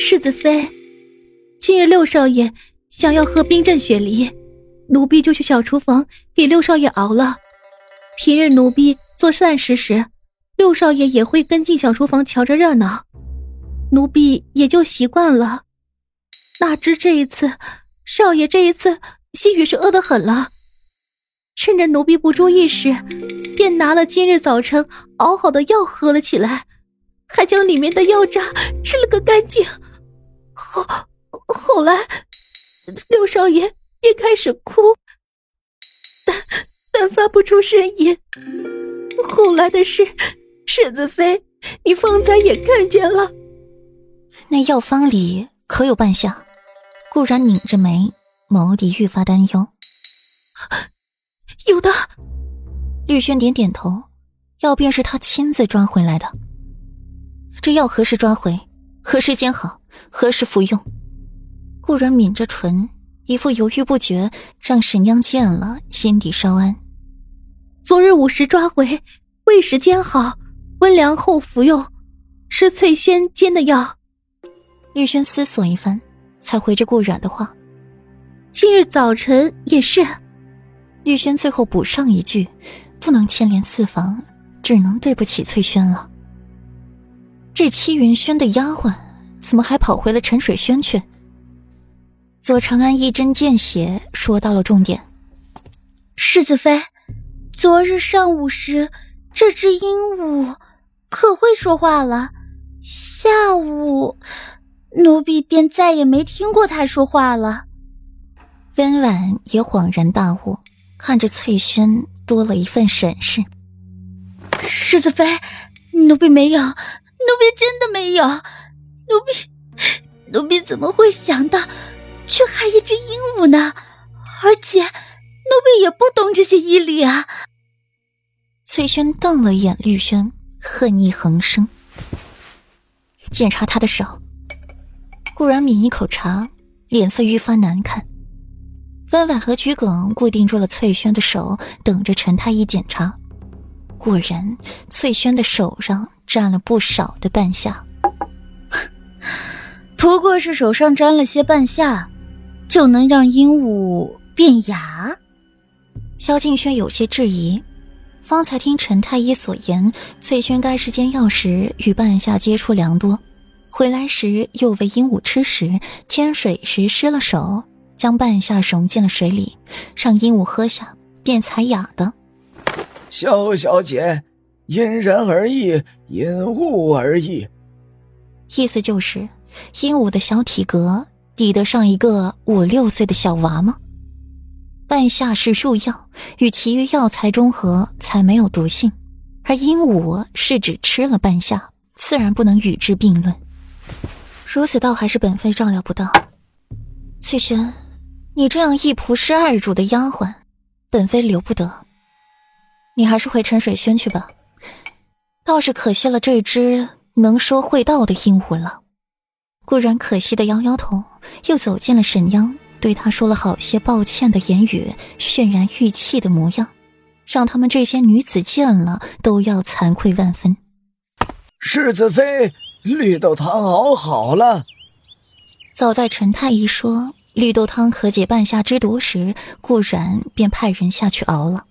世子妃，今日六少爷想要喝冰镇雪梨，奴婢就去小厨房给六少爷熬了。平日奴婢做膳食时，六少爷也会跟进小厨房瞧着热闹，奴婢也就习惯了。哪知这一次，少爷这一次心雨是饿得很了，趁着奴婢不注意时，便拿了今日早晨熬好的药喝了起来。还将里面的药渣吃了个干净，后后来，六少爷便开始哭，但但发不出声音。后来的事，世子妃，你方才也看见了。那药方里可有半夏？顾然拧着眉，眸底愈发担忧。有的。绿轩点点头，药便是他亲自抓回来的。这药何时抓回？何时煎好？何时服用？顾然抿着唇，一副犹豫不决，让沈央见了心底稍安。昨日午时抓回，未时煎好，温凉后服用，是翠轩煎的药。玉轩思索一番，才回着顾然的话：“今日早晨也是。”玉轩最后补上一句：“不能牵连四房，只能对不起翠轩了。”这戚云轩的丫鬟怎么还跑回了陈水轩去？左长安一针见血说到了重点。世子妃，昨日上午时，这只鹦鹉可会说话了。下午，奴婢便再也没听过它说话了。温婉也恍然大悟，看着翠轩多了一份审视。世子妃，奴婢没有。奴婢真的没有，奴婢，奴婢怎么会想到去害一只鹦鹉呢？而且，奴婢也不懂这些医理啊。翠轩瞪了眼绿轩，恨意横生。检查他的手，顾然抿一口茶，脸色愈发难看。温婉和桔梗固定住了翠轩的手，等着陈太医检查。果然，翠轩的手上沾了不少的半夏。不过是手上沾了些半夏，就能让鹦鹉变哑？萧敬轩有些质疑。方才听陈太医所言，翠轩该是煎药时与半夏接触良多，回来时又喂鹦鹉吃食，添水时失了手，将半夏融进了水里，让鹦鹉喝下，便才哑的。萧小姐，因人而异，因物而异。意思就是，鹦鹉的小体格抵得上一个五六岁的小娃吗？半夏是入药，与其余药材中和，才没有毒性。而鹦鹉是指吃了半夏，自然不能与之并论。如此倒还是本妃照料不到。翠轩，你这样一仆侍二主的丫鬟，本妃留不得。你还是回沉水轩去吧，倒是可惜了这只能说会道的鹦鹉了。顾然可惜的摇摇头，又走进了沈央，对他说了好些抱歉的言语，渲然欲泣的模样，让他们这些女子见了都要惭愧万分。世子妃，绿豆汤熬好了。早在陈太医说绿豆汤可解半夏之毒时，顾然便派人下去熬了。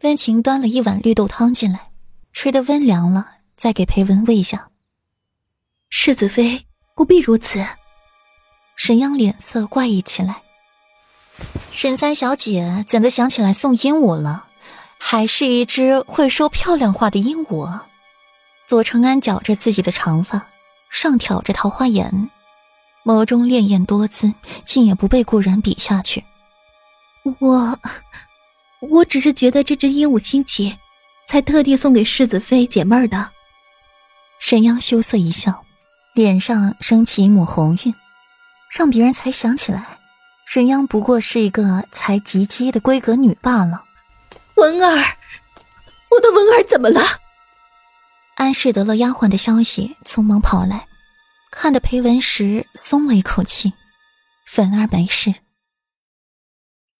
温情端了一碗绿豆汤进来，吹得温凉了，再给裴文喂下。世子妃不必如此。沈央脸色怪异起来。沈三小姐怎的想起来送鹦鹉了？还是一只会说漂亮话的鹦鹉？左承安绞着自己的长发，上挑着桃花眼，眸中潋滟多姿，竟也不被故人比下去。我。我只是觉得这只鹦鹉新奇，才特地送给世子妃解闷儿的。沈央羞涩一笑，脸上升起一抹红晕，让别人才想起来，沈央不过是一个才及笄的闺阁女罢了。文儿，我的文儿怎么了？安氏得了丫鬟的消息，匆忙跑来，看得裴文石松了一口气。粉儿没事。